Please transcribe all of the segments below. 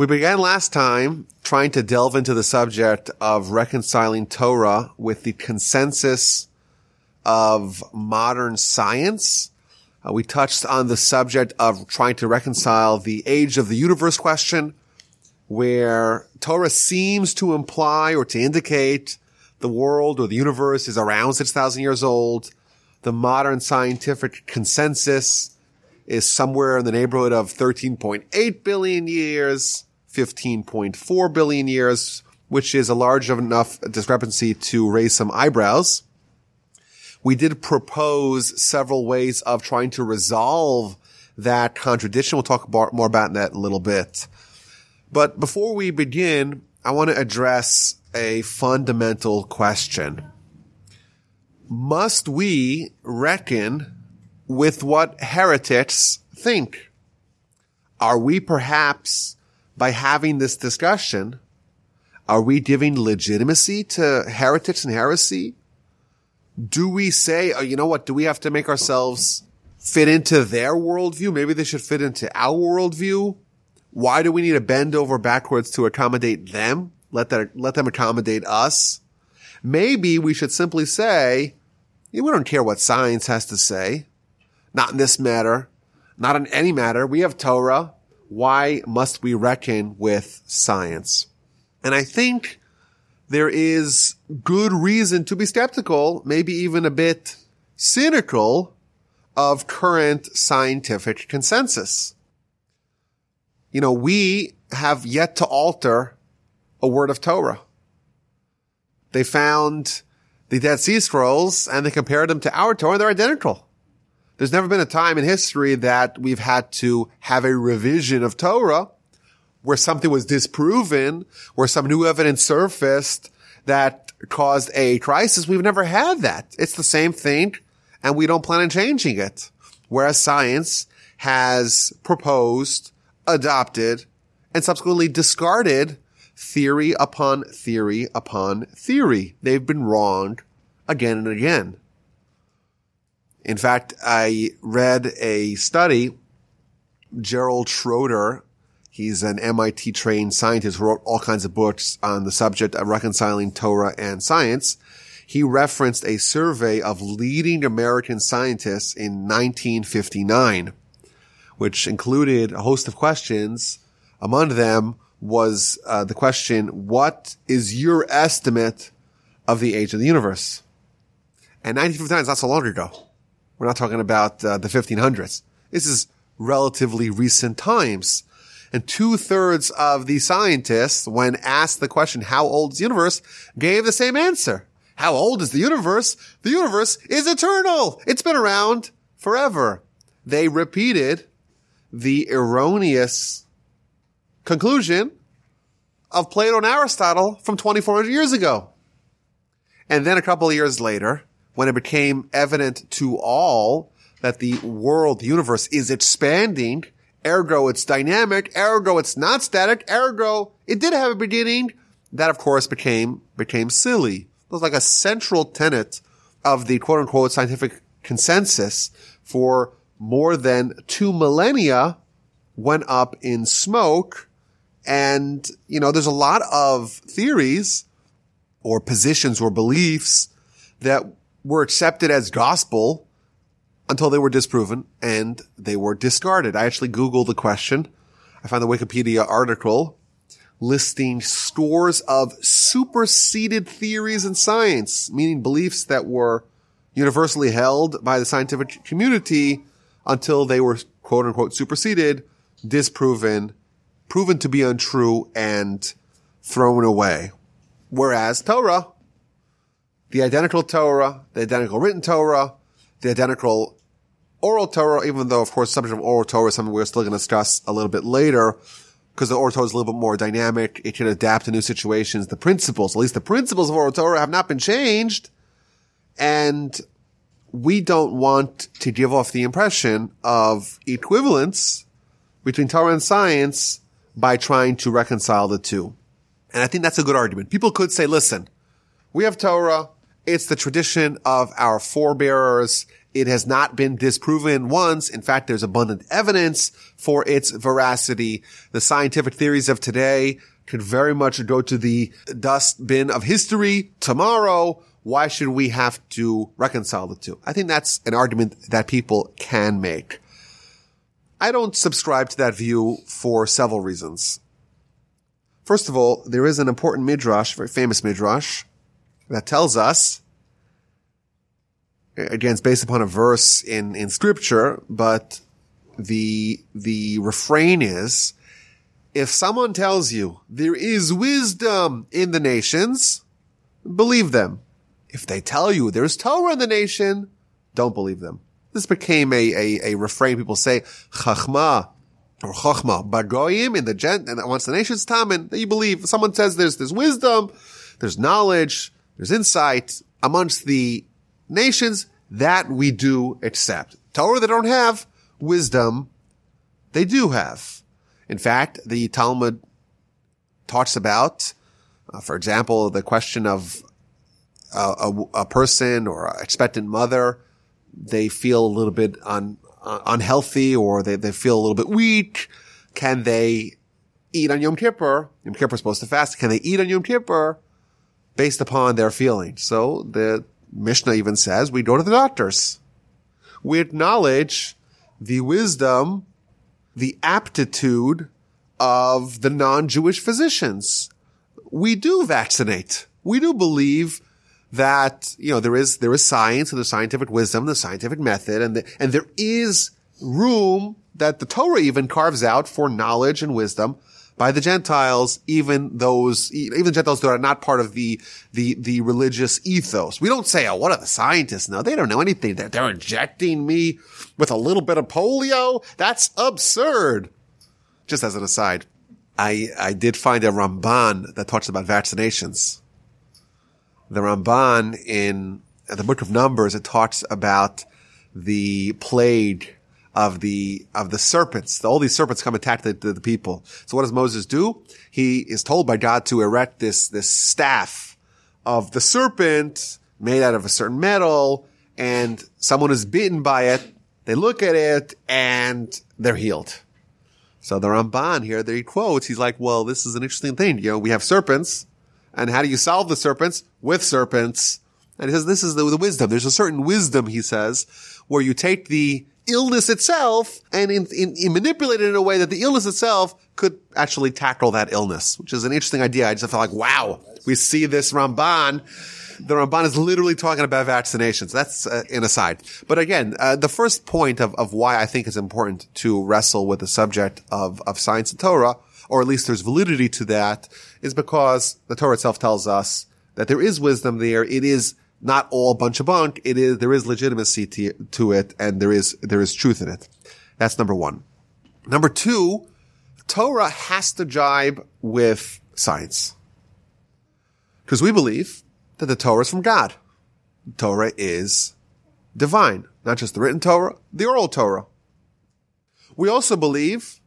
We began last time trying to delve into the subject of reconciling Torah with the consensus of modern science. Uh, we touched on the subject of trying to reconcile the age of the universe question, where Torah seems to imply or to indicate the world or the universe is around 6,000 years old. The modern scientific consensus is somewhere in the neighborhood of 13.8 billion years, 15.4 billion years, which is a large enough discrepancy to raise some eyebrows. We did propose several ways of trying to resolve that contradiction. We'll talk more about that in a little bit. But before we begin, I want to address a fundamental question. Must we reckon with what heretics think? Are we perhaps, by having this discussion, are we giving legitimacy to heretics and heresy? Do we say, oh, you know what? Do we have to make ourselves fit into their worldview? Maybe they should fit into our worldview. Why do we need to bend over backwards to accommodate them? Let that, let them accommodate us. Maybe we should simply say, yeah, we don't care what science has to say. Not in this matter. Not in any matter. We have Torah. Why must we reckon with science? And I think there is good reason to be skeptical, maybe even a bit cynical of current scientific consensus. You know, we have yet to alter a word of Torah. They found the Dead Sea Scrolls and they compared them to our Torah. and They're identical. There's never been a time in history that we've had to have a revision of Torah where something was disproven, where some new evidence surfaced that caused a crisis. We've never had that. It's the same thing and we don't plan on changing it. Whereas science has proposed, adopted, and subsequently discarded theory upon theory upon theory. They've been wrong again and again. In fact, I read a study, Gerald Schroeder, he's an MIT trained scientist who wrote all kinds of books on the subject of reconciling Torah and science. He referenced a survey of leading American scientists in 1959, which included a host of questions. Among them, was uh, the question, what is your estimate of the age of the universe? And 1959 is not so long ago. We're not talking about uh, the 1500s. This is relatively recent times. And two thirds of the scientists, when asked the question, how old is the universe, gave the same answer. How old is the universe? The universe is eternal. It's been around forever. They repeated the erroneous conclusion of Plato and Aristotle from 2400 years ago. And then a couple of years later, when it became evident to all that the world, the universe is expanding, ergo it's dynamic, ergo it's not static, ergo it did have a beginning, that of course became, became silly. It was like a central tenet of the quote unquote scientific consensus for more than two millennia went up in smoke and, you know, there's a lot of theories or positions or beliefs that were accepted as gospel until they were disproven and they were discarded. I actually Googled the question. I found the Wikipedia article listing scores of superseded theories in science, meaning beliefs that were universally held by the scientific community until they were quote unquote superseded, disproven, proven to be untrue and thrown away. Whereas Torah, the identical Torah, the identical written Torah, the identical oral Torah, even though of course subject of oral Torah is something we're still going to discuss a little bit later, because the oral Torah is a little bit more dynamic. It can adapt to new situations. The principles, at least the principles of oral Torah have not been changed. And we don't want to give off the impression of equivalence between Torah and science by trying to reconcile the two. And I think that's a good argument. People could say, listen, we have Torah. It's the tradition of our forebearers. It has not been disproven once. In fact, there's abundant evidence for its veracity. The scientific theories of today could very much go to the dustbin of history tomorrow. Why should we have to reconcile the two? I think that's an argument that people can make. I don't subscribe to that view for several reasons. First of all, there is an important midrash, very famous midrash, that tells us again, it's based upon a verse in, in scripture, but the, the refrain is, if someone tells you there is wisdom in the nations, believe them. If they tell you there's Torah in the nation, don't believe them. This became a, a, a refrain. People say, chachma or chachma bagoyim in the gent, and once the nation's tamen, that you believe. Someone says there's, there's wisdom, there's knowledge, there's insight amongst the nations that we do accept. Torah they don't have wisdom, they do have. In fact, the Talmud talks about, uh, for example, the question of a, a, person or an expectant mother, they feel a little bit un, uh, unhealthy or they, they feel a little bit weak. Can they eat on Yom Kippur? Yom Kippur is supposed to fast. Can they eat on Yom Kippur based upon their feelings? So the Mishnah even says we go to the doctors. We acknowledge the wisdom, the aptitude of the non-Jewish physicians. We do vaccinate. We do believe that, you know, there is, there is science and the scientific wisdom, the scientific method, and the, and there is room that the Torah even carves out for knowledge and wisdom by the Gentiles, even those, even Gentiles that are not part of the, the, the religious ethos. We don't say, oh, what are the scientists? No, they don't know anything. They're, they're injecting me with a little bit of polio. That's absurd. Just as an aside, I, I did find a Ramban that talks about vaccinations. The Ramban in the book of Numbers, it talks about the plague of the of the serpents. All these serpents come attack the, the, the, people. So what does Moses do? He is told by God to erect this this staff of the serpent made out of a certain metal, and someone is bitten by it. They look at it and they're healed. So the Ramban here, there he quotes, he's like, well, this is an interesting thing. You know, we have serpents, and how do you solve the serpents? With serpents. And he says, this is the, the wisdom. There's a certain wisdom, he says, where you take the illness itself and in, in, in manipulate it in a way that the illness itself could actually tackle that illness, which is an interesting idea. I just felt like, wow, we see this Ramban. The Ramban is literally talking about vaccinations. That's uh, an aside. But again, uh, the first point of, of why I think it's important to wrestle with the subject of, of science and Torah, or at least there's validity to that, is because the Torah itself tells us that there is wisdom there. It is not all bunch of bunk. It is, there is legitimacy to, to it and there is, there is truth in it. That's number one. Number two, Torah has to jibe with science. Because we believe that the Torah is from God. Torah is divine, not just the written Torah, the oral Torah. We also believe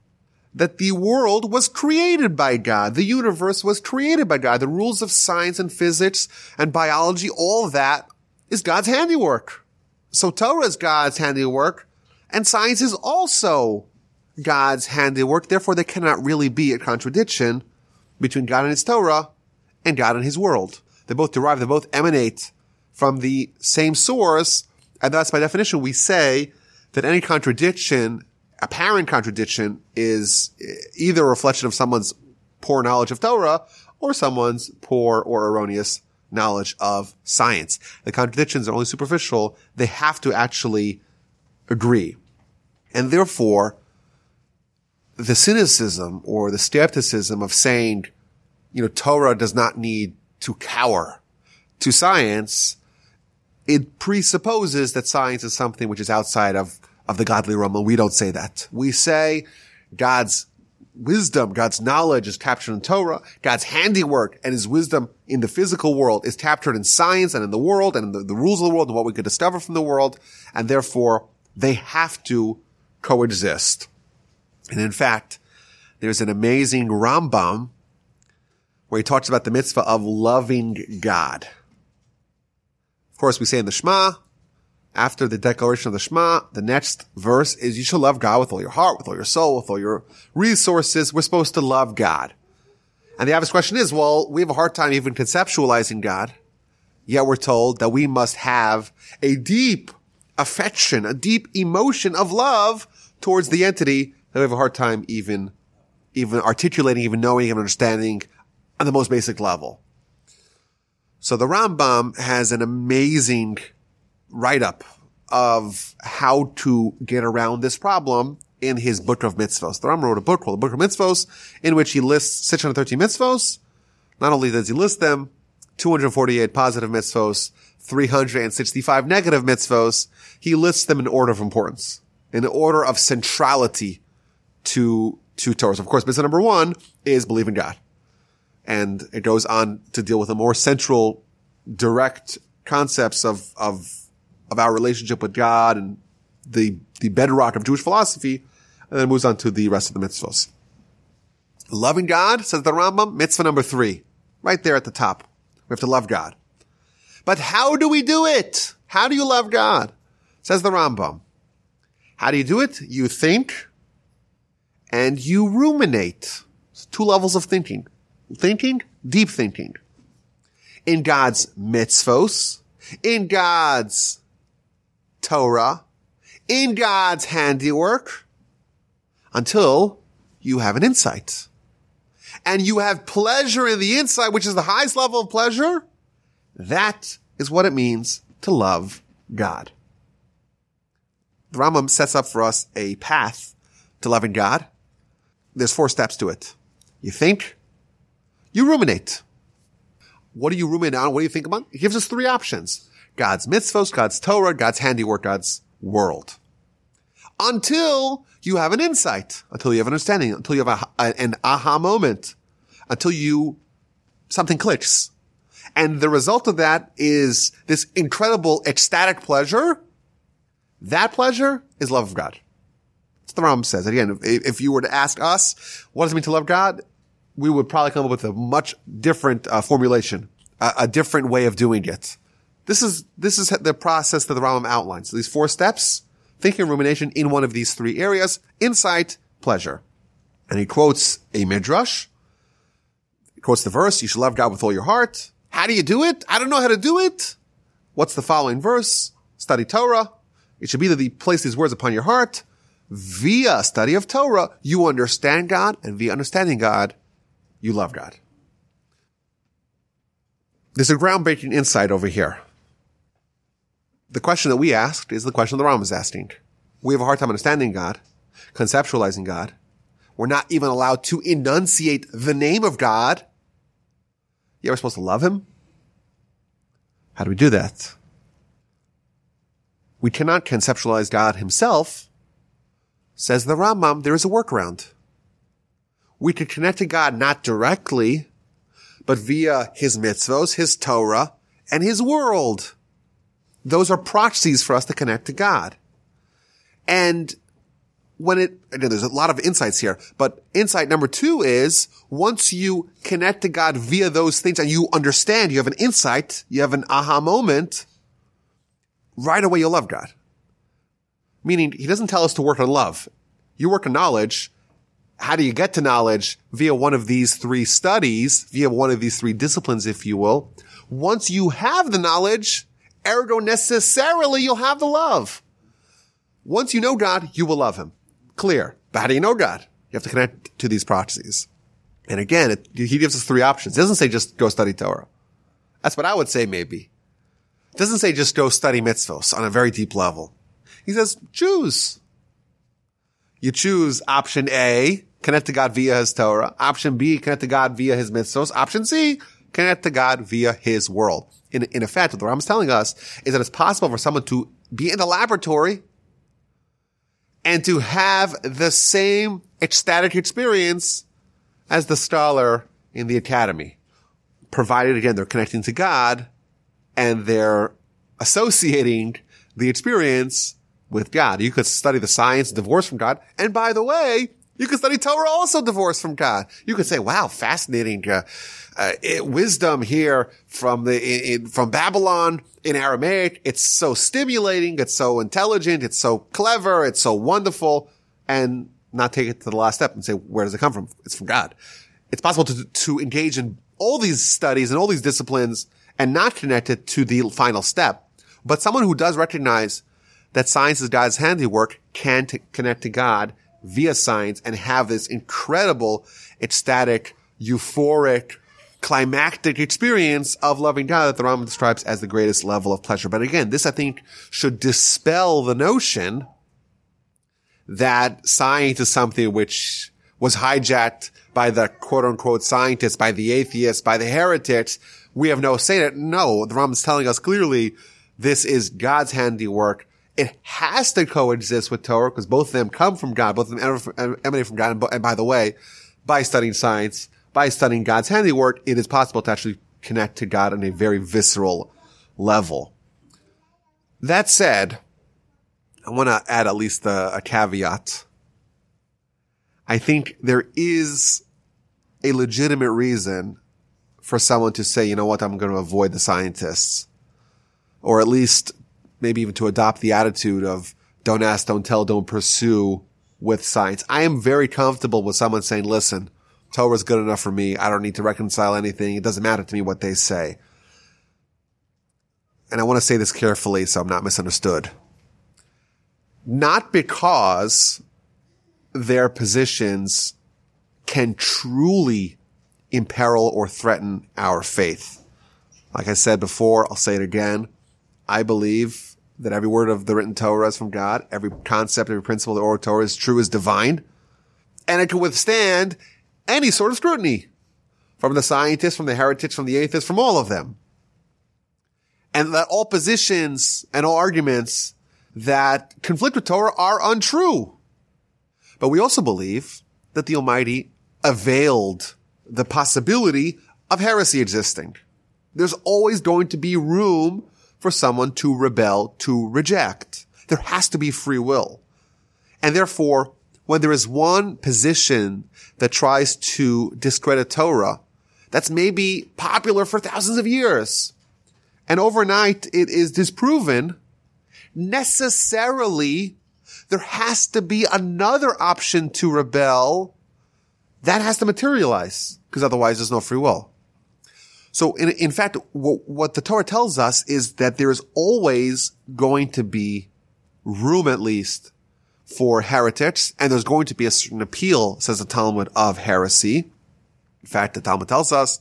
that the world was created by God. The universe was created by God. The rules of science and physics and biology, all that is God's handiwork. So Torah is God's handiwork and science is also God's handiwork. Therefore, there cannot really be a contradiction between God and his Torah and God and his world. They both derive, they both emanate from the same source. And thus, by definition, we say that any contradiction apparent contradiction is either a reflection of someone's poor knowledge of Torah or someone's poor or erroneous knowledge of science. The contradictions are only superficial. They have to actually agree. And therefore, the cynicism or the skepticism of saying, you know, Torah does not need to cower to science, it presupposes that science is something which is outside of of the godly realm. We don't say that. We say God's wisdom, God's knowledge is captured in Torah. God's handiwork and his wisdom in the physical world is captured in science and in the world and in the, the rules of the world and what we could discover from the world. And therefore they have to coexist. And in fact, there's an amazing Rambam where he talks about the mitzvah of loving God. Of course, we say in the Shema, after the declaration of the Shema, the next verse is you shall love God with all your heart, with all your soul, with all your resources. We're supposed to love God. And the obvious question is, well, we have a hard time even conceptualizing God. Yet we're told that we must have a deep affection, a deep emotion of love towards the entity that we have a hard time even, even articulating, even knowing and understanding on the most basic level. So the Rambam has an amazing write-up of how to get around this problem in his book of mitzvos. The Rambam wrote a book called the Book of Mitzvos in which he lists 613 mitzvos. Not only does he list them, 248 positive mitzvos, 365 negative mitzvos, he lists them in order of importance, in order of centrality to, to Torah. Of course, mitzvah number one is believe in God. And it goes on to deal with the more central, direct concepts of, of, of our relationship with God and the, the bedrock of Jewish philosophy, and then moves on to the rest of the mitzvahs. Loving God, says the Rambam, mitzvah number three, right there at the top. We have to love God. But how do we do it? How do you love God? Says the Rambam. How do you do it? You think and you ruminate. It's two levels of thinking. Thinking, deep thinking. In God's mitzvos, in God's Torah, in God's handiwork, until you have an insight. And you have pleasure in the insight, which is the highest level of pleasure. That is what it means to love God. The Rambam sets up for us a path to loving God. There's four steps to it. You think, you ruminate. What do you ruminate on? What do you think about? He gives us three options. God's mitzvos, God's Torah, God's handiwork, God's world. Until you have an insight, until you have an understanding, until you have a, an aha moment, until you, something clicks. And the result of that is this incredible ecstatic pleasure. That pleasure is love of God. That's the Rambam says. Again, if, if you were to ask us, what does it mean to love God? We would probably come up with a much different uh, formulation, a, a different way of doing it. This is, this is the process that the Rambam outlines. These four steps, thinking rumination in one of these three areas, insight, pleasure. And he quotes a midrash. He quotes the verse, you should love God with all your heart. How do you do it? I don't know how to do it. What's the following verse? Study Torah. It should be that he place these words upon your heart. Via study of Torah, you understand God, and via understanding God, you love God. There's a groundbreaking insight over here. The question that we asked is the question the Ram is asking. We have a hard time understanding God, conceptualizing God. We're not even allowed to enunciate the name of God. Yeah, we're supposed to love him. How do we do that? We cannot conceptualize God himself. Says the Rambam, there is a workaround. We can connect to God not directly, but via his mitzvos, his Torah, and his world. Those are proxies for us to connect to God. And when it, there's a lot of insights here, but insight number two is once you connect to God via those things and you understand, you have an insight, you have an aha moment, right away you'll love God. Meaning he doesn't tell us to work on love. You work on knowledge. How do you get to knowledge? Via one of these three studies, via one of these three disciplines, if you will. Once you have the knowledge, ergo necessarily you'll have the love. Once you know God, you will love him. Clear. But how do you know God? You have to connect to these proxies. And again, it, he gives us three options. It doesn't say just go study Torah. That's what I would say maybe. It doesn't say just go study mitzvos on a very deep level. He says choose. You choose option A, connect to God via his Torah. Option B, connect to God via his mitzvos. Option C, connect to God via his world. In, in effect, what the Ram is telling us is that it's possible for someone to be in the laboratory and to have the same ecstatic experience as the scholar in the academy. Provided again, they're connecting to God and they're associating the experience with God. You could study the science divorced from God. And by the way, you can study Torah also divorced from God. You could say, wow, fascinating, uh, uh, wisdom here from the, in, from Babylon in Aramaic. It's so stimulating. It's so intelligent. It's so clever. It's so wonderful. And not take it to the last step and say, where does it come from? It's from God. It's possible to, to engage in all these studies and all these disciplines and not connect it to the final step. But someone who does recognize that science is God's handiwork can t- connect to God via science and have this incredible, ecstatic, euphoric, climactic experience of loving God that the Rambam describes as the greatest level of pleasure. But again, this I think should dispel the notion that science is something which was hijacked by the quote unquote scientists, by the atheists, by the heretics. We have no say in it. No, the Rambam is telling us clearly this is God's handiwork. It has to coexist with Torah because both of them come from God. Both of them emanate from God. And by the way, by studying science, by studying God's handiwork, it is possible to actually connect to God on a very visceral level. That said, I want to add at least a, a caveat. I think there is a legitimate reason for someone to say, you know what, I'm going to avoid the scientists. Or at least maybe even to adopt the attitude of don't ask, don't tell, don't pursue with science. I am very comfortable with someone saying, listen, Torah is good enough for me. I don't need to reconcile anything. It doesn't matter to me what they say. And I want to say this carefully so I'm not misunderstood. Not because their positions can truly imperil or threaten our faith. Like I said before, I'll say it again. I believe that every word of the written Torah is from God. Every concept, every principle of the oral Torah is true, is divine. And it can withstand any sort of scrutiny from the scientists, from the heretics, from the atheists, from all of them. And that all positions and all arguments that conflict with Torah are untrue. But we also believe that the Almighty availed the possibility of heresy existing. There's always going to be room for someone to rebel, to reject. There has to be free will. And therefore, when there is one position that tries to discredit Torah, that's maybe popular for thousands of years, and overnight it is disproven, necessarily there has to be another option to rebel that has to materialize because otherwise there's no free will. So in, in fact, what, what the Torah tells us is that there is always going to be room at least for heretics and there's going to be a certain appeal, says the Talmud, of heresy. In fact, the Talmud tells us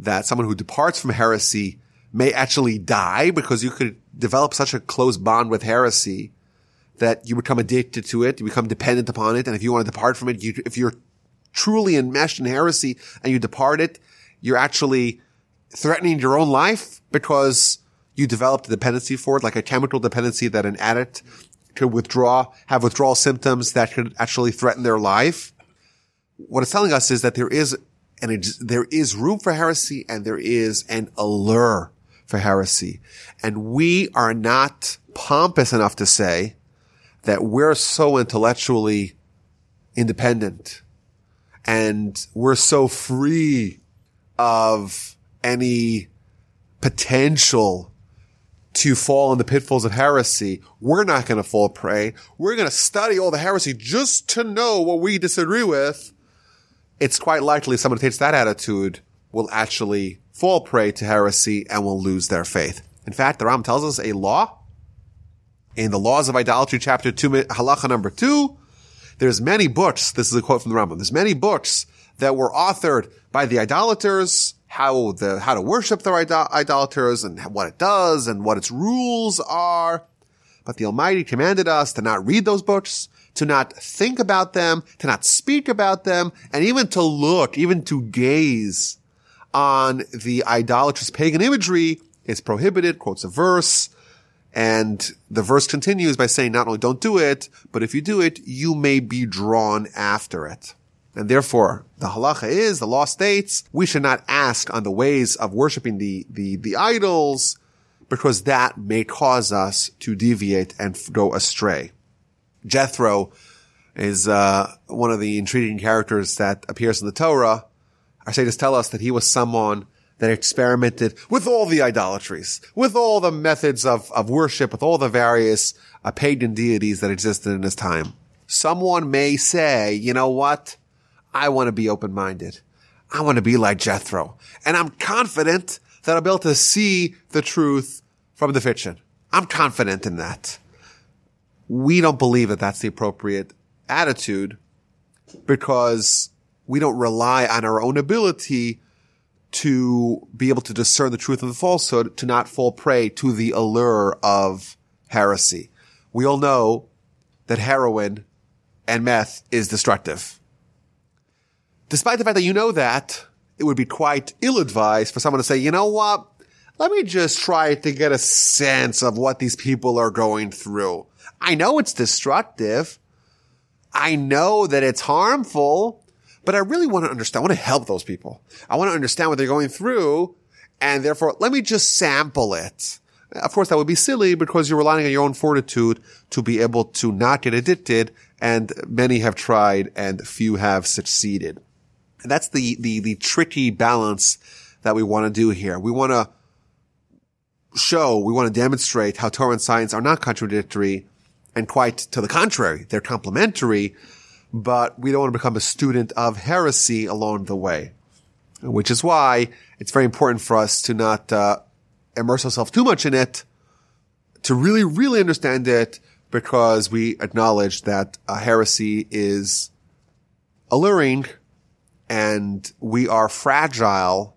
that someone who departs from heresy may actually die because you could develop such a close bond with heresy that you become addicted to it, you become dependent upon it, and if you want to depart from it, you, if you're truly enmeshed in heresy and you depart it, you're actually threatening your own life because you developed a dependency for it, like a chemical dependency that an addict could withdraw, have withdrawal symptoms that could actually threaten their life. What it's telling us is that there is and there is room for heresy and there is an allure for heresy. And we are not pompous enough to say that we're so intellectually independent and we're so free of any potential to fall in the pitfalls of heresy. We're not going to fall prey. We're going to study all the heresy just to know what we disagree with. It's quite likely someone who takes that attitude will actually fall prey to heresy and will lose their faith. In fact, the Ram tells us a law in the laws of idolatry, chapter two, halacha number two, there's many books. This is a quote from the Rambam. There's many books that were authored by the idolaters, how the, how to worship their idol- idolaters and what it does and what its rules are. But the Almighty commanded us to not read those books, to not think about them, to not speak about them, and even to look, even to gaze on the idolatrous pagan imagery is prohibited, quotes a verse, and the verse continues by saying not only don't do it, but if you do it, you may be drawn after it. And therefore, the halacha is, the law states, we should not ask on the ways of worshiping the, the, the idols, because that may cause us to deviate and go astray. Jethro is uh, one of the intriguing characters that appears in the Torah. Our sages tell us that he was someone that experimented with all the idolatries, with all the methods of, of worship, with all the various uh, pagan deities that existed in his time. Someone may say, you know what? I want to be open-minded. I want to be like Jethro. And I'm confident that I'll be able to see the truth from the fiction. I'm confident in that. We don't believe that that's the appropriate attitude because we don't rely on our own ability to be able to discern the truth and the falsehood, to not fall prey to the allure of heresy. We all know that heroin and meth is destructive. Despite the fact that you know that, it would be quite ill-advised for someone to say, you know what? Let me just try to get a sense of what these people are going through. I know it's destructive. I know that it's harmful, but I really want to understand. I want to help those people. I want to understand what they're going through. And therefore, let me just sample it. Of course, that would be silly because you're relying on your own fortitude to be able to not get addicted. And many have tried and few have succeeded. That's the, the, the tricky balance that we want to do here. We want to show, we want to demonstrate how Torah and science are not contradictory and quite to the contrary. They're complementary, but we don't want to become a student of heresy along the way, which is why it's very important for us to not uh, immerse ourselves too much in it, to really, really understand it, because we acknowledge that a heresy is alluring and we are fragile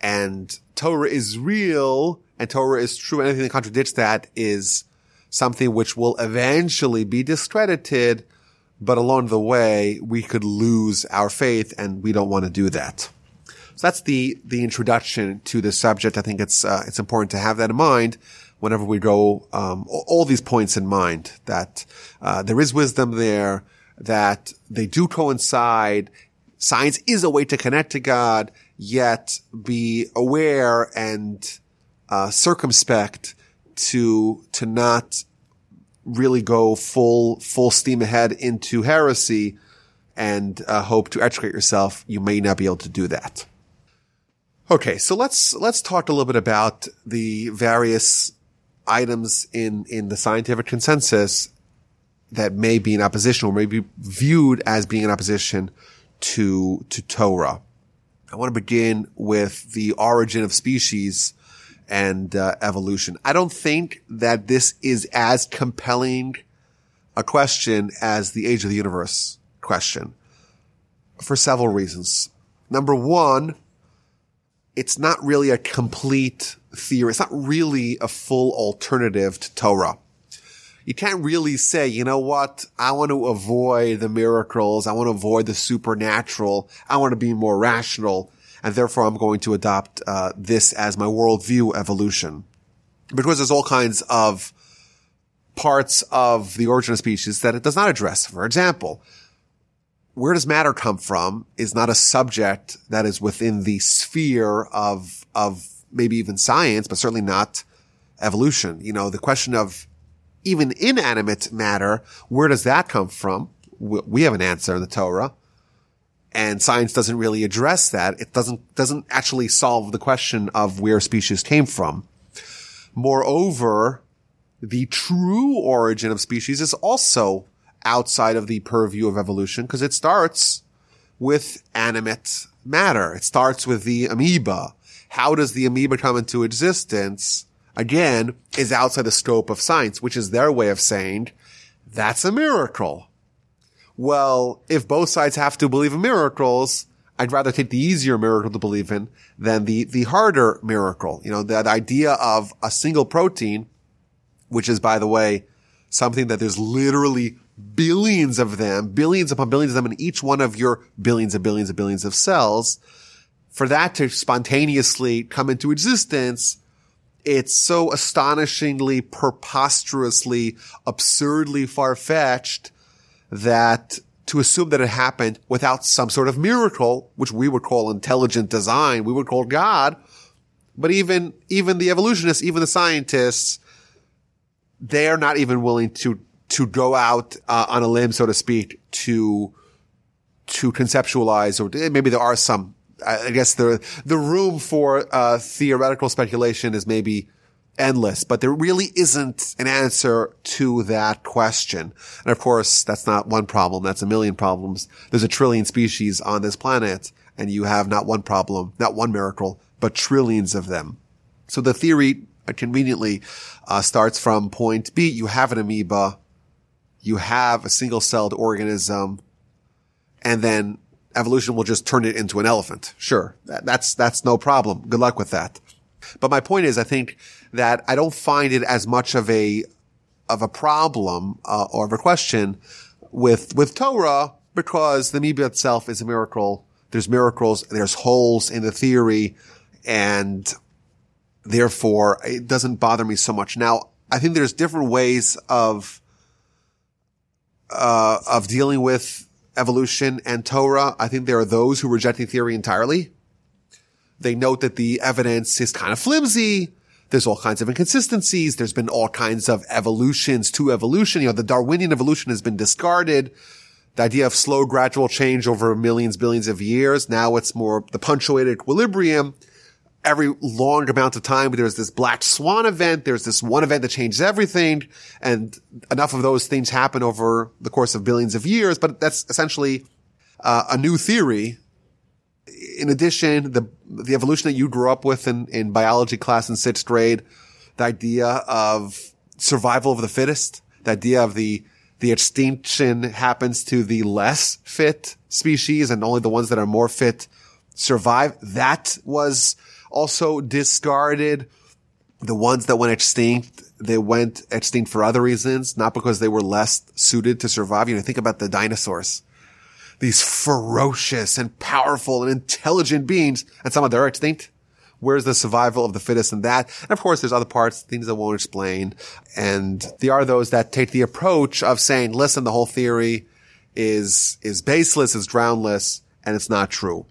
and Torah is real and Torah is true. Anything that contradicts that is something which will eventually be discredited. But along the way, we could lose our faith and we don't want to do that. So that's the, the introduction to the subject. I think it's, uh, it's important to have that in mind whenever we go, um, all these points in mind that, uh, there is wisdom there, that they do coincide Science is a way to connect to God, yet be aware and uh, circumspect to to not really go full full steam ahead into heresy and uh, hope to educate yourself. You may not be able to do that. Okay, so let's let's talk a little bit about the various items in in the scientific consensus that may be in opposition or may be viewed as being in opposition to, to Torah. I want to begin with the origin of species and uh, evolution. I don't think that this is as compelling a question as the age of the universe question for several reasons. Number one, it's not really a complete theory. It's not really a full alternative to Torah you can't really say, you know what? I want to avoid the miracles. I want to avoid the supernatural. I want to be more rational. And therefore I'm going to adopt, uh, this as my worldview evolution. Because there's all kinds of parts of the origin of species that it does not address. For example, where does matter come from is not a subject that is within the sphere of, of maybe even science, but certainly not evolution. You know, the question of even inanimate matter, where does that come from? We have an answer in the Torah. And science doesn't really address that. It doesn't, doesn't actually solve the question of where species came from. Moreover, the true origin of species is also outside of the purview of evolution because it starts with animate matter. It starts with the amoeba. How does the amoeba come into existence? Again, is outside the scope of science, which is their way of saying that's a miracle. Well, if both sides have to believe in miracles, I'd rather take the easier miracle to believe in than the, the harder miracle. You know, that idea of a single protein, which is, by the way, something that there's literally billions of them, billions upon billions of them in each one of your billions and billions and billions of cells. For that to spontaneously come into existence it's so astonishingly, preposterously, absurdly far-fetched that to assume that it happened without some sort of miracle, which we would call intelligent design, we would call God. But even, even the evolutionists, even the scientists, they are not even willing to to go out uh, on a limb, so to speak, to to conceptualize, or maybe there are some. I guess the the room for uh, theoretical speculation is maybe endless, but there really isn't an answer to that question. And of course, that's not one problem. That's a million problems. There's a trillion species on this planet, and you have not one problem, not one miracle, but trillions of them. So the theory conveniently uh, starts from point B. You have an amoeba, you have a single celled organism, and then evolution will just turn it into an elephant. Sure, that, that's that's no problem. Good luck with that. But my point is, I think that I don't find it as much of a of a problem uh, or of a question with with Torah because the amoeba itself is a miracle. There's miracles. There's holes in the theory, and Therefore, it doesn't bother me so much. Now, I think there's different ways of, uh, of dealing with evolution and Torah. I think there are those who reject the theory entirely. They note that the evidence is kind of flimsy. There's all kinds of inconsistencies. There's been all kinds of evolutions to evolution. You know, the Darwinian evolution has been discarded. The idea of slow gradual change over millions, billions of years. Now it's more the punctuated equilibrium every long amount of time, there's this black swan event. There's this one event that changes everything. And enough of those things happen over the course of billions of years. But that's essentially uh, a new theory. In addition, the, the evolution that you grew up with in, in biology class in sixth grade, the idea of survival of the fittest, the idea of the, the extinction happens to the less fit species and only the ones that are more fit survive. That was also discarded. The ones that went extinct, they went extinct for other reasons, not because they were less suited to survive. You know, think about the dinosaurs. These ferocious and powerful and intelligent beings, and some of them are extinct. Where's the survival of the fittest in that? And of course, there's other parts, things that won't explain. And there are those that take the approach of saying, listen, the whole theory is, is baseless, is groundless, and it's not true.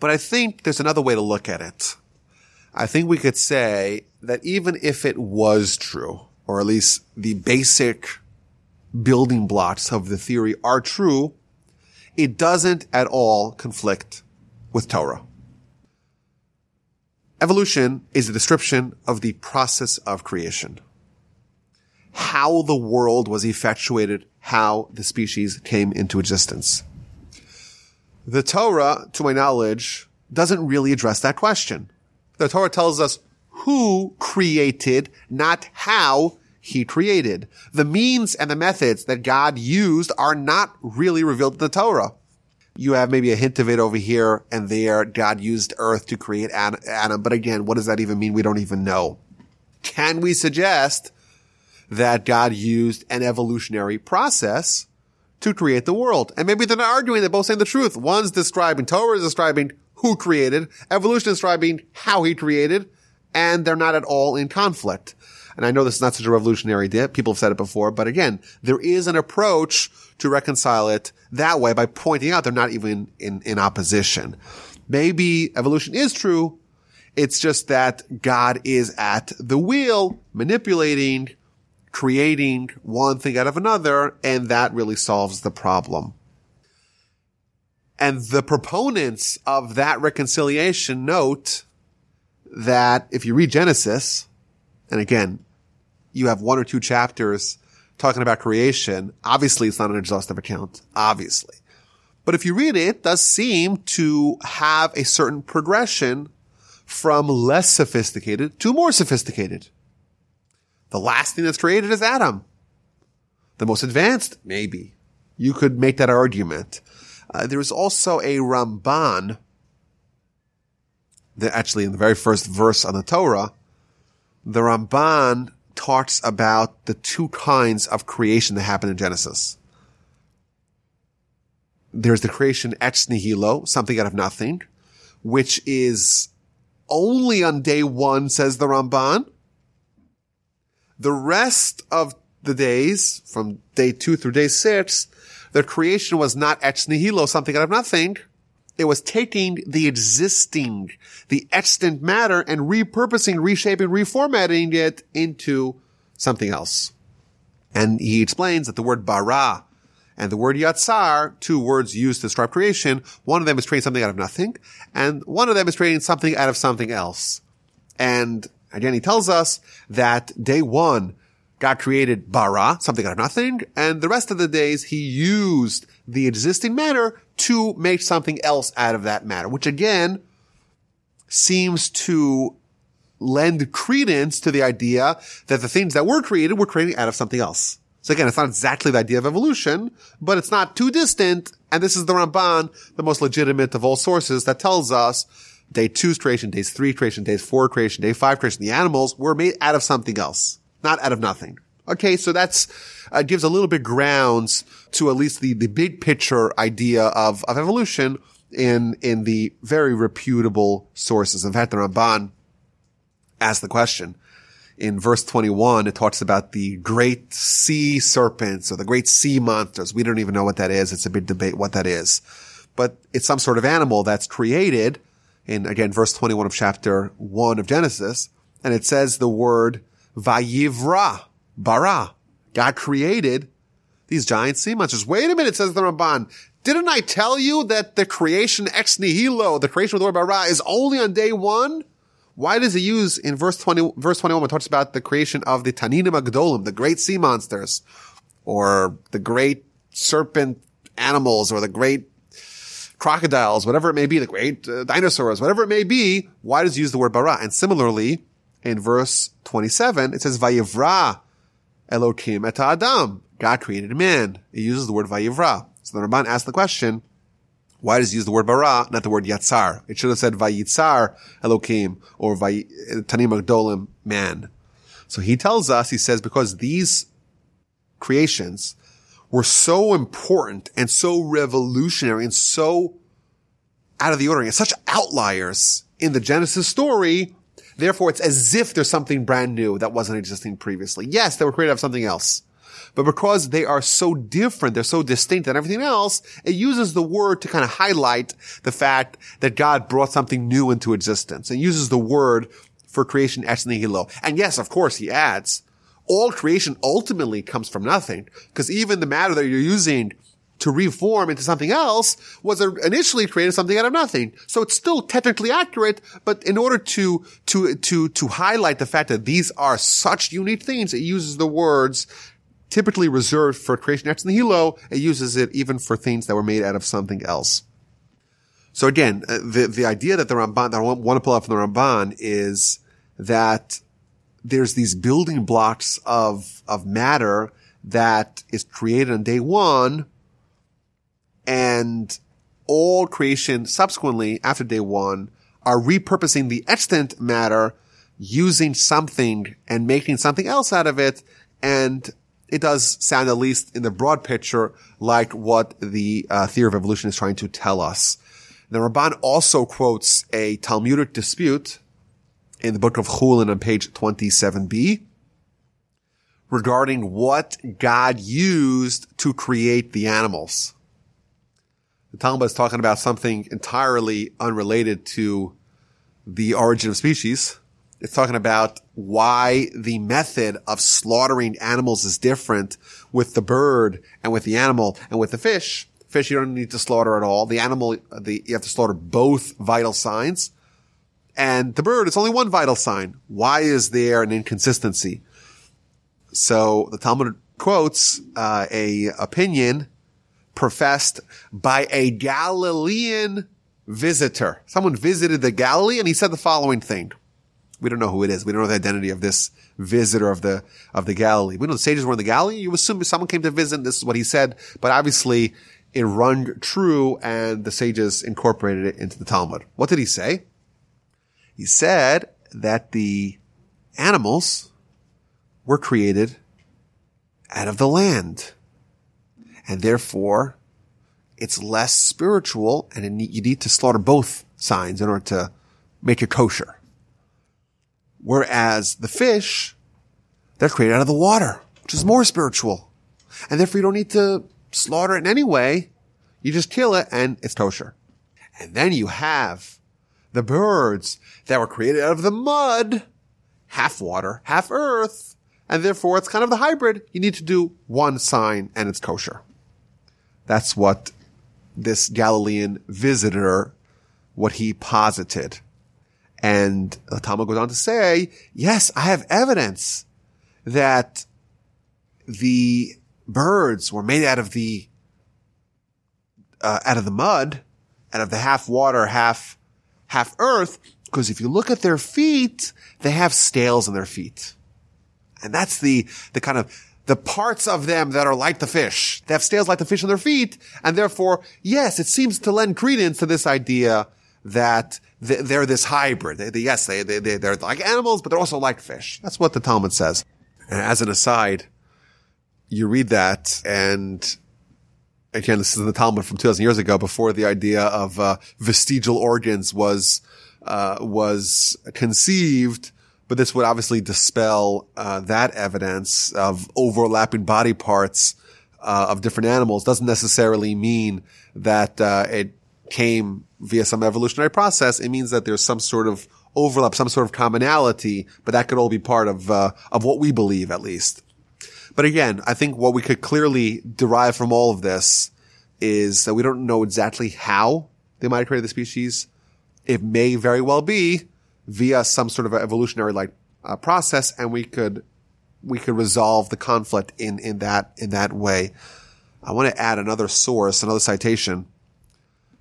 But I think there's another way to look at it. I think we could say that even if it was true, or at least the basic building blocks of the theory are true, it doesn't at all conflict with Torah. Evolution is a description of the process of creation. How the world was effectuated, how the species came into existence. The Torah, to my knowledge, doesn't really address that question. The Torah tells us who created, not how he created. The means and the methods that God used are not really revealed in the Torah. You have maybe a hint of it over here and there. God used earth to create Adam. But again, what does that even mean? We don't even know. Can we suggest that God used an evolutionary process to create the world. And maybe they're not arguing, they're both saying the truth. One's describing, Torah is describing who created, evolution is describing how he created, and they're not at all in conflict. And I know this is not such a revolutionary idea. People have said it before, but again, there is an approach to reconcile it that way by pointing out they're not even in, in opposition. Maybe evolution is true. It's just that God is at the wheel manipulating creating one thing out of another, and that really solves the problem. And the proponents of that reconciliation note that if you read Genesis, and again, you have one or two chapters talking about creation, obviously it's not an exhaustive account, obviously. But if you read it, it does seem to have a certain progression from less sophisticated to more sophisticated. The last thing that's created is Adam. The most advanced, maybe. You could make that argument. Uh, there's also a Ramban that actually in the very first verse on the Torah, the Ramban talks about the two kinds of creation that happen in Genesis. There's the creation ex nihilo, something out of nothing, which is only on day one, says the Ramban, the rest of the days, from day two through day six, the creation was not ex nihilo, something out of nothing. It was taking the existing, the extant matter and repurposing, reshaping, reformatting it into something else. And he explains that the word bara and the word yatsar, two words used to describe creation, one of them is creating something out of nothing, and one of them is creating something out of something else. And again, he tells us that day one, God created bara, something out of nothing, and the rest of the days he used the existing matter to make something else out of that matter, which again seems to lend credence to the idea that the things that were created were created out of something else. So again, it's not exactly the idea of evolution, but it's not too distant. And this is the Ramban, the most legitimate of all sources that tells us day two's creation, days three creation, days four creation, day five creation. The animals were made out of something else, not out of nothing. Okay. So that's, uh, gives a little bit grounds to at least the, the big picture idea of, of evolution in, in the very reputable sources. In fact, the Ramban asked the question in verse 21, it talks about the great sea serpents or the great sea monsters. We don't even know what that is. It's a big debate what that is, but it's some sort of animal that's created in again, verse 21 of chapter one of Genesis. And it says the word vayivra, bara. God created these giant sea monsters. Wait a minute, says the Ramban. Didn't I tell you that the creation ex nihilo, the creation of the word bara is only on day one? Why does he use in verse 20, verse 21 when it talks about the creation of the Taninim Agdolim, the great sea monsters, or the great serpent animals, or the great crocodiles, whatever it may be, the great uh, dinosaurs, whatever it may be, why does he use the word bara? And similarly, in verse 27, it says, Vayivra Elohim et Adam. God created man. It uses the word Vayivra. So the Ramban asks the question, why does he use the word bara, not the word yatsar? It should have said vayitzar Elohim or tanim agdolim man. So he tells us, he says, because these creations were so important and so revolutionary and so out of the ordinary and such outliers in the Genesis story, therefore it's as if there's something brand new that wasn't existing previously. Yes, they were created out of something else. But because they are so different, they're so distinct than everything else, it uses the word to kind of highlight the fact that God brought something new into existence. It uses the word for creation ex nihilo. And yes, of course, he adds, all creation ultimately comes from nothing. Because even the matter that you're using to reform into something else was initially created something out of nothing. So it's still technically accurate, but in order to, to, to, to highlight the fact that these are such unique things, it uses the words typically reserved for creation ex nihilo, it uses it even for things that were made out of something else. So again, uh, the, the idea that the Ramban, that I want to pull out from the Ramban is that there's these building blocks of, of matter that is created on day one and all creation subsequently after day one are repurposing the extant matter using something and making something else out of it and it does sound, at least in the broad picture, like what the uh, theory of evolution is trying to tell us. The Ramban also quotes a Talmudic dispute in the book of Chulin on page 27b regarding what God used to create the animals. The Talmud is talking about something entirely unrelated to the origin of species. It's talking about why the method of slaughtering animals is different with the bird and with the animal and with the fish. Fish, you don't need to slaughter at all. The animal, the, you have to slaughter both vital signs. And the bird, it's only one vital sign. Why is there an inconsistency? So the Talmud quotes uh, a opinion professed by a Galilean visitor. Someone visited the Galilee and he said the following thing. We don't know who it is. We don't know the identity of this visitor of the, of the Galilee. We know the sages were in the Galilee. You assume someone came to visit. This is what he said, but obviously it rung true and the sages incorporated it into the Talmud. What did he say? He said that the animals were created out of the land and therefore it's less spiritual and you need to slaughter both signs in order to make it kosher. Whereas the fish, they're created out of the water, which is more spiritual. And therefore you don't need to slaughter it in any way. You just kill it and it's kosher. And then you have the birds that were created out of the mud, half water, half earth. and therefore it's kind of the hybrid. You need to do one sign and it's kosher. That's what this Galilean visitor, what he posited. And the Talmud goes on to say, yes, I have evidence that the birds were made out of the, uh, out of the mud, out of the half water, half, half earth. Because if you look at their feet, they have scales in their feet. And that's the, the kind of, the parts of them that are like the fish. They have scales like the fish on their feet. And therefore, yes, it seems to lend credence to this idea that they're this hybrid. They, they, yes, they, they, they're like animals, but they're also like fish. That's what the Talmud says. And as an aside, you read that and again, this is in the Talmud from 2000 years ago before the idea of uh, vestigial organs was, uh, was conceived. But this would obviously dispel uh, that evidence of overlapping body parts uh, of different animals. Doesn't necessarily mean that uh, it came via some evolutionary process. It means that there's some sort of overlap, some sort of commonality, but that could all be part of uh, of what we believe, at least. But again, I think what we could clearly derive from all of this is that we don't know exactly how they might have created the species. It may very well be via some sort of evolutionary like uh, process, and we could we could resolve the conflict in in that in that way. I want to add another source, another citation,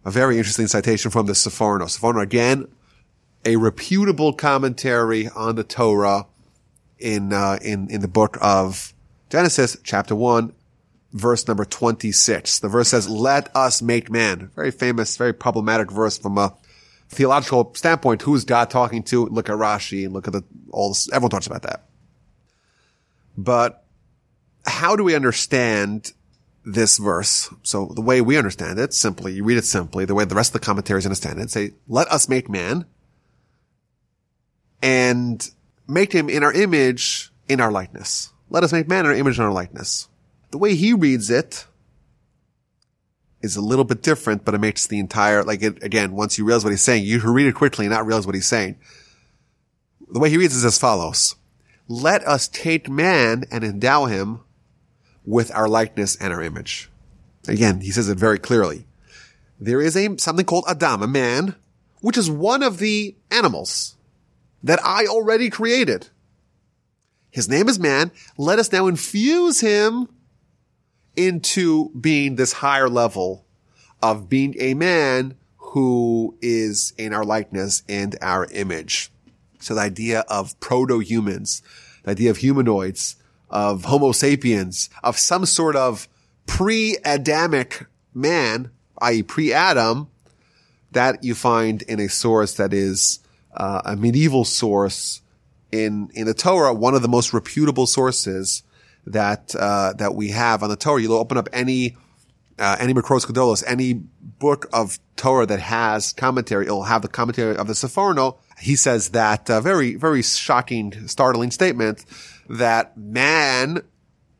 a very interesting citation from the Sforno. Sforno again, a reputable commentary on the Torah in uh, in in the book of Genesis, chapter one, verse number twenty six. The verse says, "Let us make man." Very famous, very problematic verse from a theological standpoint, who's God talking to? Look at Rashi and look at the, all this, everyone talks about that. But how do we understand this verse? So the way we understand it, simply, you read it simply, the way the rest of the commentaries understand it, say, let us make man and make him in our image, in our likeness. Let us make man our image and our likeness. The way he reads it, is a little bit different, but it makes the entire, like it, again, once you realize what he's saying, you read it quickly and not realize what he's saying. The way he reads is as follows. Let us take man and endow him with our likeness and our image. Again, he says it very clearly. There is a, something called Adam, a man, which is one of the animals that I already created. His name is man. Let us now infuse him into being this higher level of being a man who is in our likeness and our image. So the idea of proto-humans, the idea of humanoids, of homo sapiens, of some sort of pre-Adamic man, i.e. pre-Adam, that you find in a source that is uh, a medieval source in, in the Torah, one of the most reputable sources that uh, that we have on the Torah. You'll open up any uh, any Mikraos Gedolos, any book of Torah that has commentary. It'll have the commentary of the Sforno. He says that uh, very very shocking, startling statement that man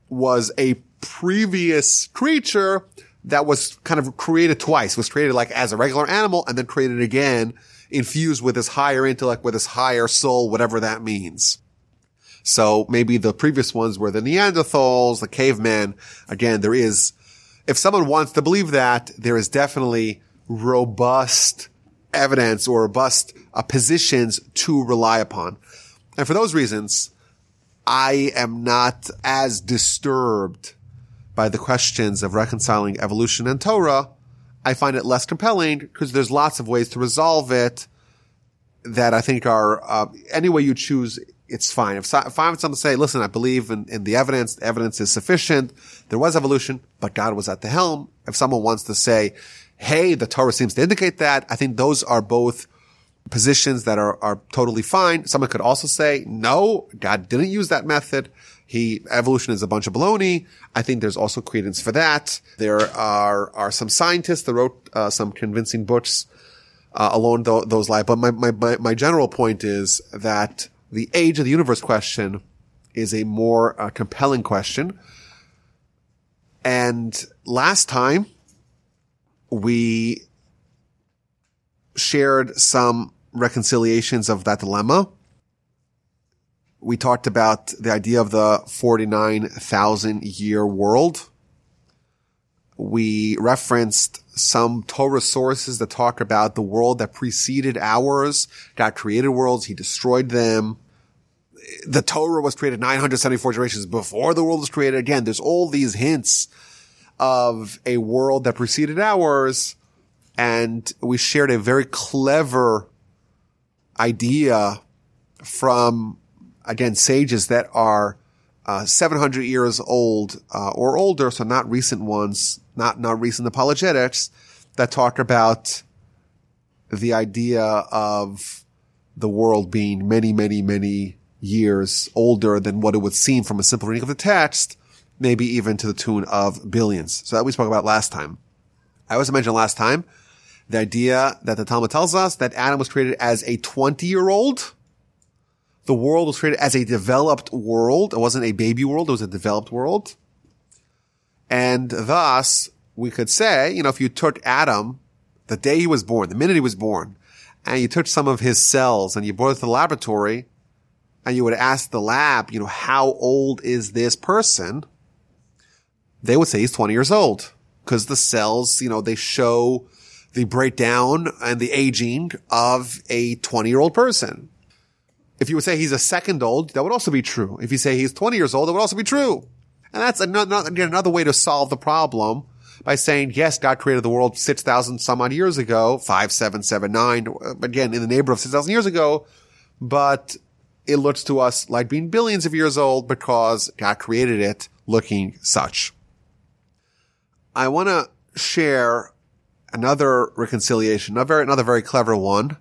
was a previous creature that was kind of created twice. Was created like as a regular animal and then created again, infused with his higher intellect, with his higher soul, whatever that means. So maybe the previous ones were the Neanderthals, the cavemen. Again, there is, if someone wants to believe that, there is definitely robust evidence or robust uh, positions to rely upon. And for those reasons, I am not as disturbed by the questions of reconciling evolution and Torah. I find it less compelling because there's lots of ways to resolve it that I think are, uh, any way you choose it's fine. If, if I have someone say, listen, I believe in, in the evidence, the evidence is sufficient. There was evolution, but God was at the helm. If someone wants to say, hey, the Torah seems to indicate that, I think those are both positions that are, are totally fine. Someone could also say, no, God didn't use that method. He, evolution is a bunch of baloney. I think there's also credence for that. There are, are some scientists that wrote, uh, some convincing books, uh, along th- those lines. But my, my, my, my general point is that the age of the universe question is a more uh, compelling question. And last time we shared some reconciliations of that dilemma. We talked about the idea of the 49,000 year world. We referenced some Torah sources that talk about the world that preceded ours. God created worlds. He destroyed them. The Torah was created 974 generations before the world was created. Again, there's all these hints of a world that preceded ours. And we shared a very clever idea from, again, sages that are uh, 700 years old uh, or older, so not recent ones, not not recent apologetics, that talk about the idea of the world being many, many, many years older than what it would seem from a simple reading of the text, maybe even to the tune of billions. So that we spoke about last time. I also mentioned last time the idea that the Talmud tells us that Adam was created as a 20 year old. The world was created as a developed world. It wasn't a baby world. It was a developed world. And thus we could say, you know, if you took Adam the day he was born, the minute he was born, and you took some of his cells and you brought it to the laboratory and you would ask the lab, you know, how old is this person? They would say he's 20 years old because the cells, you know, they show the breakdown and the aging of a 20 year old person. If you would say he's a second old, that would also be true. If you say he's 20 years old, that would also be true. And that's another, another way to solve the problem by saying, yes, God created the world 6,000 some odd years ago, 5779, again, in the neighborhood of 6,000 years ago, but it looks to us like being billions of years old because God created it looking such. I want to share another reconciliation, another, another very clever one,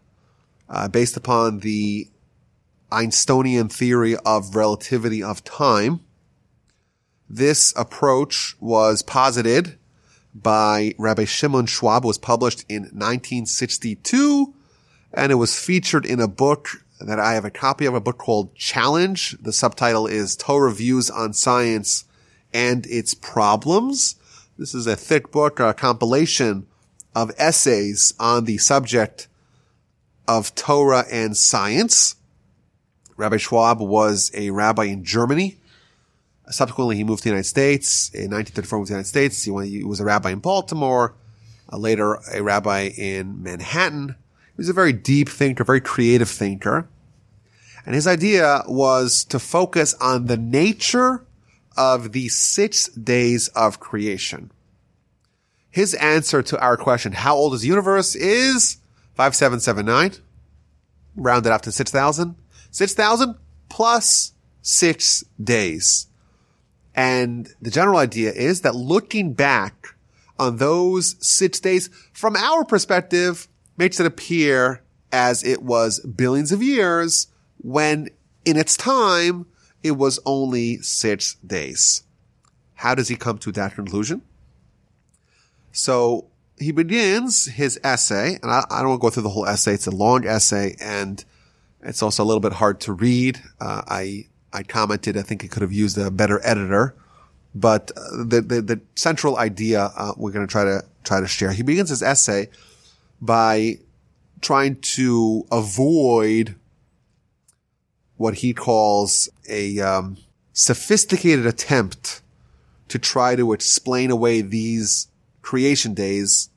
uh, based upon the Einsteinian theory of relativity of time. This approach was posited by Rabbi Shimon Schwab was published in 1962 and it was featured in a book that I have a copy of a book called Challenge. The subtitle is Torah Views on Science and Its Problems. This is a thick book, a compilation of essays on the subject of Torah and science. Rabbi Schwab was a rabbi in Germany Subsequently, he moved to the United States. In 1934, he moved to the United States. He, was a rabbi in Baltimore, uh, later a rabbi in Manhattan. He was a very deep thinker, very creative thinker. And his idea was to focus on the nature of the six days of creation. His answer to our question, how old is the universe, is 5779, rounded up to 6,000. 6,000 plus six days. And the general idea is that looking back on those six days from our perspective makes it appear as it was billions of years when in its time it was only six days. How does he come to that conclusion? So he begins his essay, and I, I don't want to go through the whole essay. It's a long essay and it's also a little bit hard to read. Uh, I I commented, I think it could have used a better editor, but uh, the, the, the central idea, uh, we're going to try to, try to share. He begins his essay by trying to avoid what he calls a, um, sophisticated attempt to try to explain away these creation days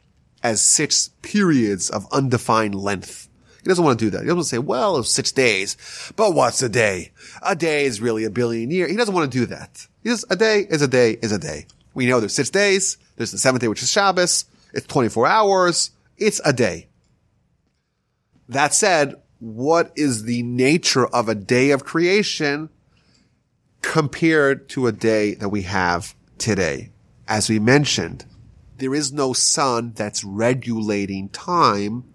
as six periods of undefined length. He doesn't want to do that. He doesn't want to say, well, six days, but what's a day? A day is really a billion years. He doesn't want to do that. He a day is a day is a day. We know there's six days. There's the seventh day, which is Shabbos. It's 24 hours. It's a day. That said, what is the nature of a day of creation compared to a day that we have today? As we mentioned, there is no sun that's regulating time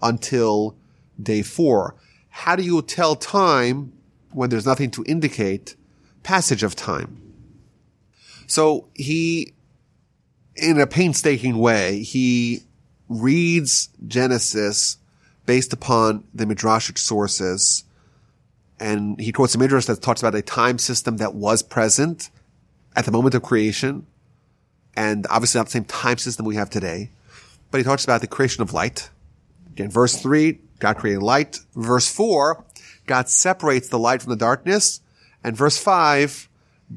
until day four. How do you tell time when there's nothing to indicate passage of time? So he, in a painstaking way, he reads Genesis based upon the midrashic sources. And he quotes a midrash that talks about a time system that was present at the moment of creation. And obviously not the same time system we have today. But he talks about the creation of light. Again, verse three God created light. Verse four, God separates the light from the darkness. And verse five,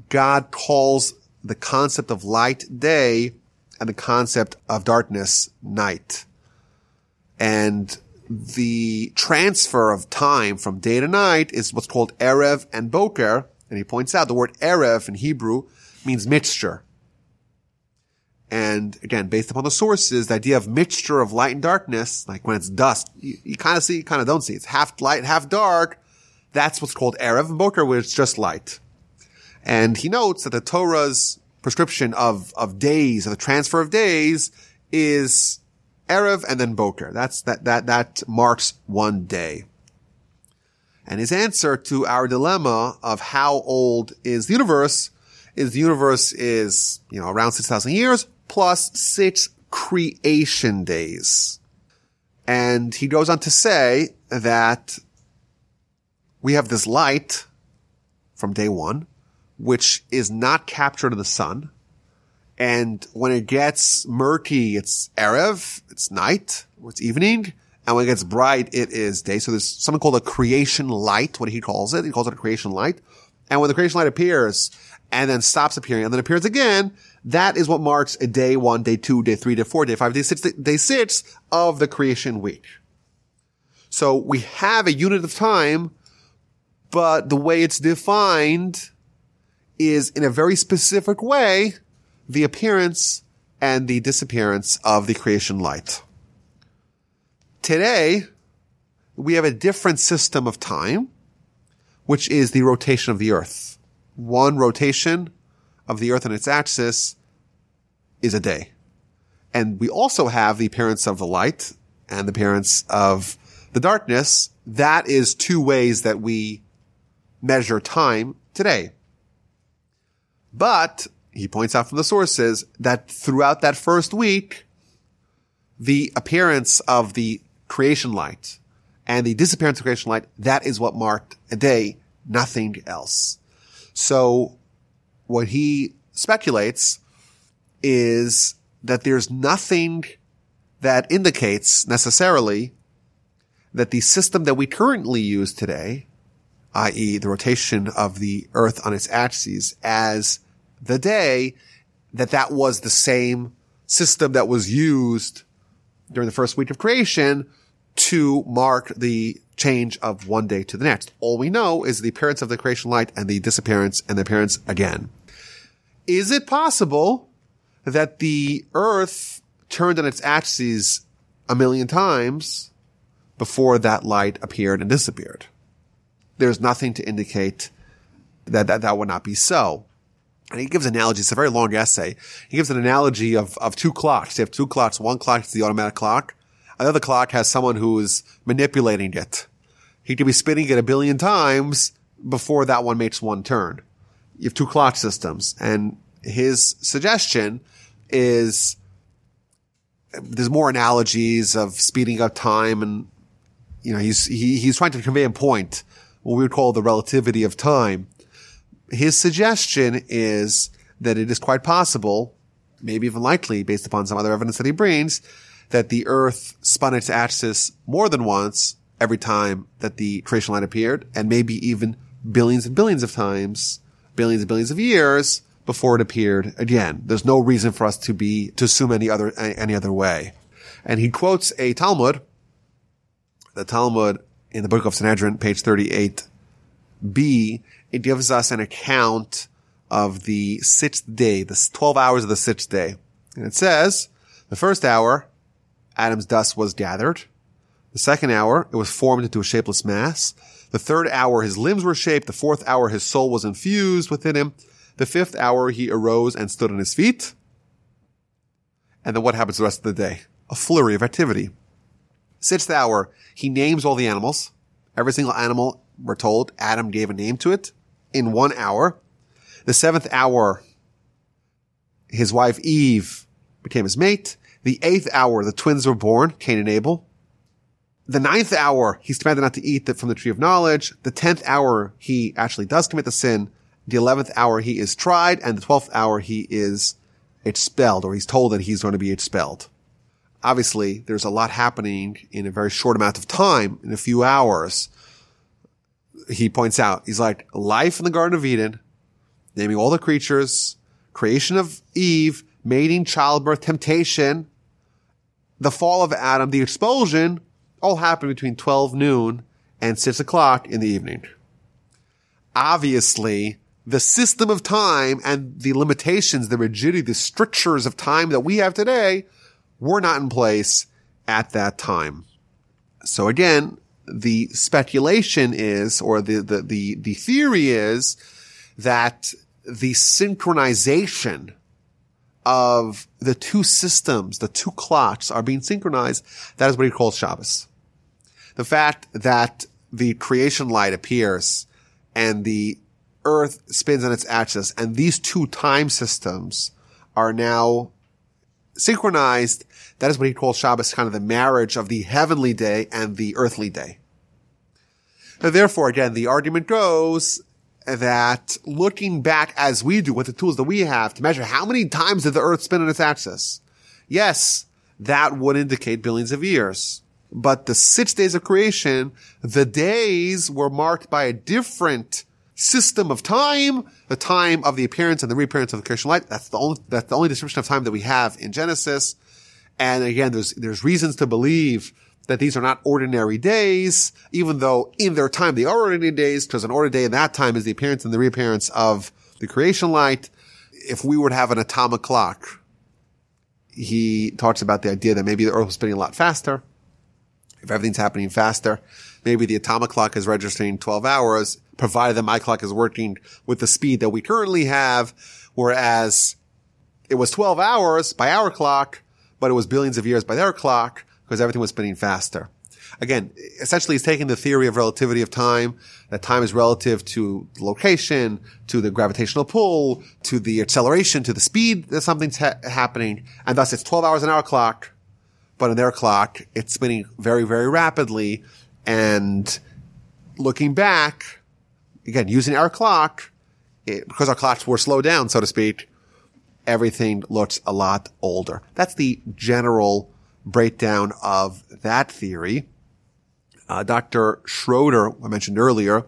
God calls the concept of light day and the concept of darkness night. And the transfer of time from day to night is what's called Erev and Boker. And he points out the word Erev in Hebrew means mixture. And again, based upon the sources, the idea of mixture of light and darkness, like when it's dusk, you, you kind of see, you kind of don't see. It's half light, half dark. That's what's called Erev Boker, where it's just light. And he notes that the Torah's prescription of, of days, of the transfer of days is Erev and then Boker. That's, that, that, that marks one day. And his answer to our dilemma of how old is the universe is the universe is, you know, around 6,000 years plus six creation days. And he goes on to say that we have this light from day one, which is not captured in the sun. And when it gets murky, it's Erev, it's night, or it's evening. And when it gets bright, it is day. So there's something called a creation light, what he calls it. He calls it a creation light. And when the creation light appears and then stops appearing and then appears again, that is what marks a day one, day two, day three, day four, day five, day six, day six of the creation week. So we have a unit of time, but the way it's defined is in a very specific way, the appearance and the disappearance of the creation light. Today, we have a different system of time, which is the rotation of the earth. One rotation of the earth on its axis is a day. And we also have the appearance of the light and the appearance of the darkness. That is two ways that we measure time today. But he points out from the sources that throughout that first week, the appearance of the creation light and the disappearance of creation light, that is what marked a day, nothing else. So what he speculates is that there's nothing that indicates necessarily that the system that we currently use today, i.e. the rotation of the earth on its axis as the day, that that was the same system that was used during the first week of creation to mark the change of one day to the next. All we know is the appearance of the creation light and the disappearance and the appearance again. Is it possible that the earth turned on its axis a million times before that light appeared and disappeared? There's nothing to indicate that that, that would not be so. And he gives analogies. It's a very long essay. He gives an analogy of, of two clocks. You have two clocks. One clock is the automatic clock. Another clock has someone who is manipulating it. He could be spinning it a billion times before that one makes one turn. You have two clock systems and his suggestion is there's more analogies of speeding up time and you know he's he, he's trying to convey a point what we would call the relativity of time. His suggestion is that it is quite possible maybe even likely based upon some other evidence that he brings that the earth spun its axis more than once every time that the creation line appeared and maybe even billions and billions of times billions and billions of years before it appeared again. There's no reason for us to be, to assume any other, any other way. And he quotes a Talmud, the Talmud in the book of Sanhedrin, page 38b. It gives us an account of the sixth day, the 12 hours of the sixth day. And it says, the first hour, Adam's dust was gathered. The second hour, it was formed into a shapeless mass. The third hour, his limbs were shaped. The fourth hour, his soul was infused within him. The fifth hour, he arose and stood on his feet. And then what happens the rest of the day? A flurry of activity. Sixth hour, he names all the animals. Every single animal, we're told, Adam gave a name to it in one hour. The seventh hour, his wife Eve became his mate. The eighth hour, the twins were born, Cain and Abel. The ninth hour, he's commanded not to eat from the tree of knowledge. The tenth hour, he actually does commit the sin the 11th hour he is tried, and the 12th hour he is expelled, or he's told that he's going to be expelled. obviously there's a lot happening in a very short amount of time, in a few hours. He points out, he's like, life in the Garden of Eden, naming all the creatures, creation of Eve, mating, childbirth, temptation, the fall of Adam, the expulsion, all happened between 12 noon and 6 o'clock in the evening. Obviously, the system of time and the limitations, the rigidity, the strictures of time that we have today were not in place at that time. So again, the speculation is, or the, the, the, the theory is that the synchronization of the two systems, the two clocks are being synchronized. That is what he calls Shabbos. The fact that the creation light appears and the earth spins on its axis and these two time systems are now synchronized. That is what he calls Shabbos, kind of the marriage of the heavenly day and the earthly day. And therefore, again, the argument goes that looking back as we do with the tools that we have to measure how many times did the earth spin on its axis? Yes, that would indicate billions of years. But the six days of creation, the days were marked by a different system of time, the time of the appearance and the reappearance of the creation light. That's the only, that's the only description of time that we have in Genesis. And again, there's, there's reasons to believe that these are not ordinary days, even though in their time they are ordinary days, because an ordinary day in that time is the appearance and the reappearance of the creation light. If we were to have an atomic clock, he talks about the idea that maybe the earth was spinning a lot faster. If everything's happening faster, maybe the atomic clock is registering 12 hours provided that my clock is working with the speed that we currently have, whereas it was 12 hours by our clock, but it was billions of years by their clock because everything was spinning faster. Again, essentially he's taking the theory of relativity of time, that time is relative to location, to the gravitational pull, to the acceleration, to the speed that something's ha- happening, and thus it's 12 hours in our clock, but in their clock, it's spinning very, very rapidly, and looking back, again, using our clock, it, because our clocks were slowed down, so to speak, everything looks a lot older. That's the general breakdown of that theory. Uh, Dr. Schroeder, I mentioned earlier,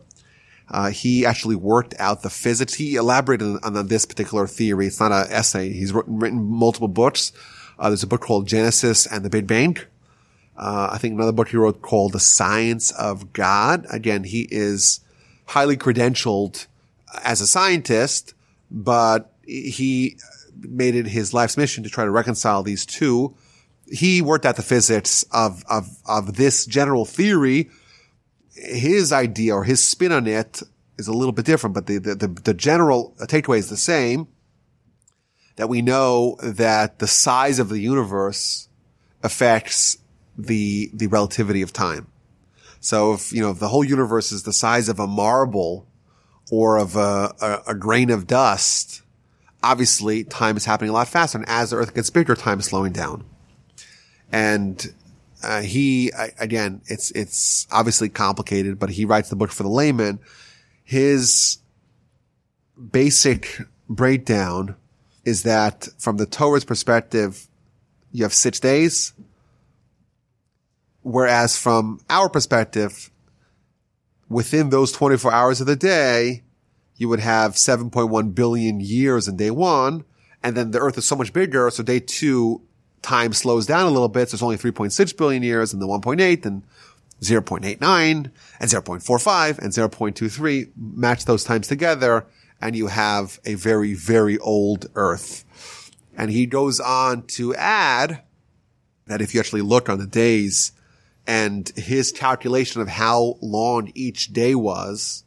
uh, he actually worked out the physics. He elaborated on, on this particular theory. It's not an essay. He's written, written multiple books. Uh, there's a book called Genesis and the Big Bang. Uh, I think another book he wrote called The Science of God. Again, he is highly credentialed as a scientist, but he made it his life's mission to try to reconcile these two. He worked out the physics of, of, of this general theory. His idea or his spin on it is a little bit different, but the, the, the, the general takeaway is the same. That we know that the size of the universe affects the, the relativity of time. So if, you know, if the whole universe is the size of a marble or of a, a, a grain of dust, obviously time is happening a lot faster. And as the earth gets bigger, time is slowing down. And uh, he, again, it's, it's obviously complicated, but he writes the book for the layman. His basic breakdown is that from the Torah's perspective, you have six days, Whereas from our perspective, within those 24 hours of the day, you would have 7.1 billion years in day one. And then the earth is so much bigger. So day two, time slows down a little bit. So it's only 3.6 billion years and the 1.8 and 0.89 and 0.45 and 0.23 match those times together. And you have a very, very old earth. And he goes on to add that if you actually look on the days and his calculation of how long each day was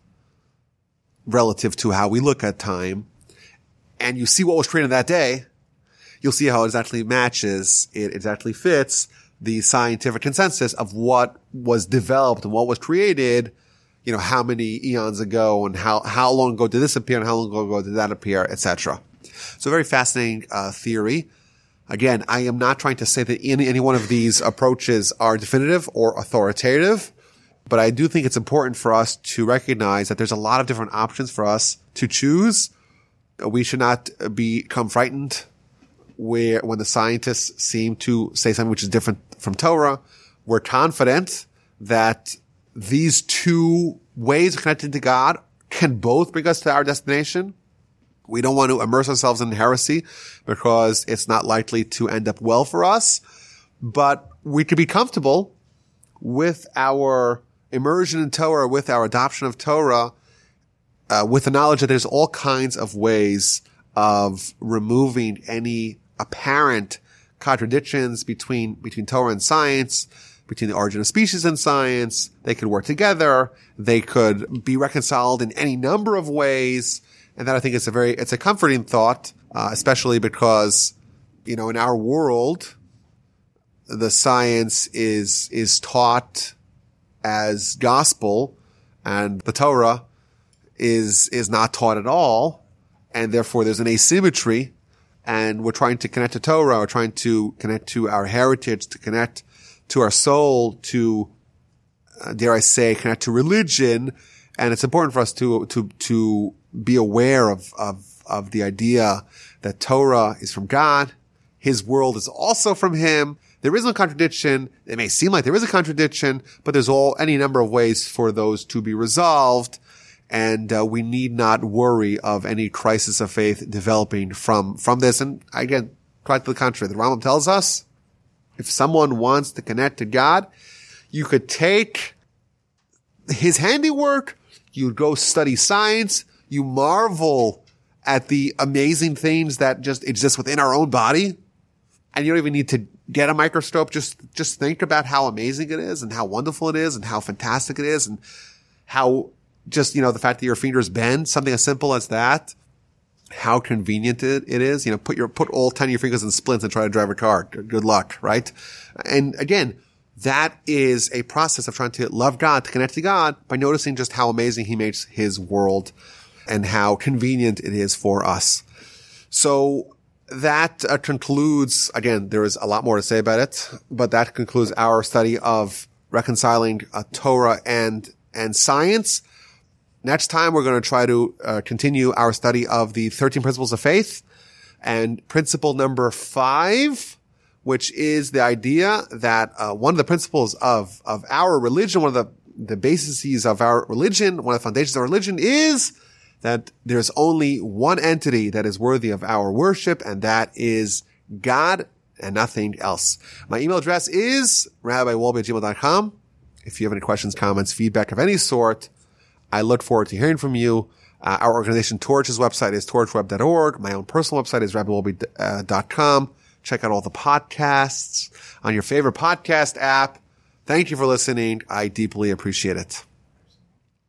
relative to how we look at time, and you see what was created that day, you'll see how it exactly matches, it exactly fits the scientific consensus of what was developed and what was created, you know, how many eons ago and how, how long ago did this appear and how long ago did that appear, etc. So very fascinating, uh, theory. Again, I am not trying to say that any, any one of these approaches are definitive or authoritative, but I do think it's important for us to recognize that there's a lot of different options for us to choose. We should not become frightened where when the scientists seem to say something which is different from Torah, we're confident that these two ways of connecting to God can both bring us to our destination. We don't want to immerse ourselves in heresy because it's not likely to end up well for us, but we could be comfortable with our immersion in Torah, with our adoption of Torah, uh, with the knowledge that there's all kinds of ways of removing any apparent contradictions between, between Torah and science, between the origin of species and science. They could work together. They could be reconciled in any number of ways. And that I think is a very, it's a comforting thought, uh, especially because, you know, in our world, the science is, is taught as gospel and the Torah is, is not taught at all. And therefore there's an asymmetry and we're trying to connect to Torah, we're trying to connect to our heritage, to connect to our soul, to, uh, dare I say, connect to religion. And it's important for us to, to, to be aware of, of, of the idea that Torah is from God. His world is also from him. There is no contradiction. It may seem like there is a contradiction, but there's all, any number of ways for those to be resolved. And uh, we need not worry of any crisis of faith developing from, from this. And again, quite to the contrary, the Rambam tells us if someone wants to connect to God, you could take his handiwork, you'd go study science, you marvel at the amazing things that just exist within our own body. And you don't even need to get a microscope. Just, just think about how amazing it is and how wonderful it is and how fantastic it is and how just, you know, the fact that your fingers bend, something as simple as that, how convenient it, it is. You know, put your, put all 10 of your fingers in splints and try to drive a car. Good luck, right? And again, that is a process of trying to love God, to connect to God by noticing just how amazing he makes his world and how convenient it is for us. So that uh, concludes, again, there is a lot more to say about it, but that concludes our study of reconciling uh, Torah and, and science. Next time, we're going to try to uh, continue our study of the 13 principles of faith and principle number five, which is the idea that uh, one of the principles of, of our religion, one of the, the bases of our religion, one of the foundations of our religion is that there's only one entity that is worthy of our worship, and that is God and nothing else. My email address is rabbiwolbe@gmail.com. If you have any questions, comments, feedback of any sort, I look forward to hearing from you. Uh, our organization Torch's website is torchweb.org. My own personal website is rabbiwolbe.com. Check out all the podcasts on your favorite podcast app. Thank you for listening. I deeply appreciate it.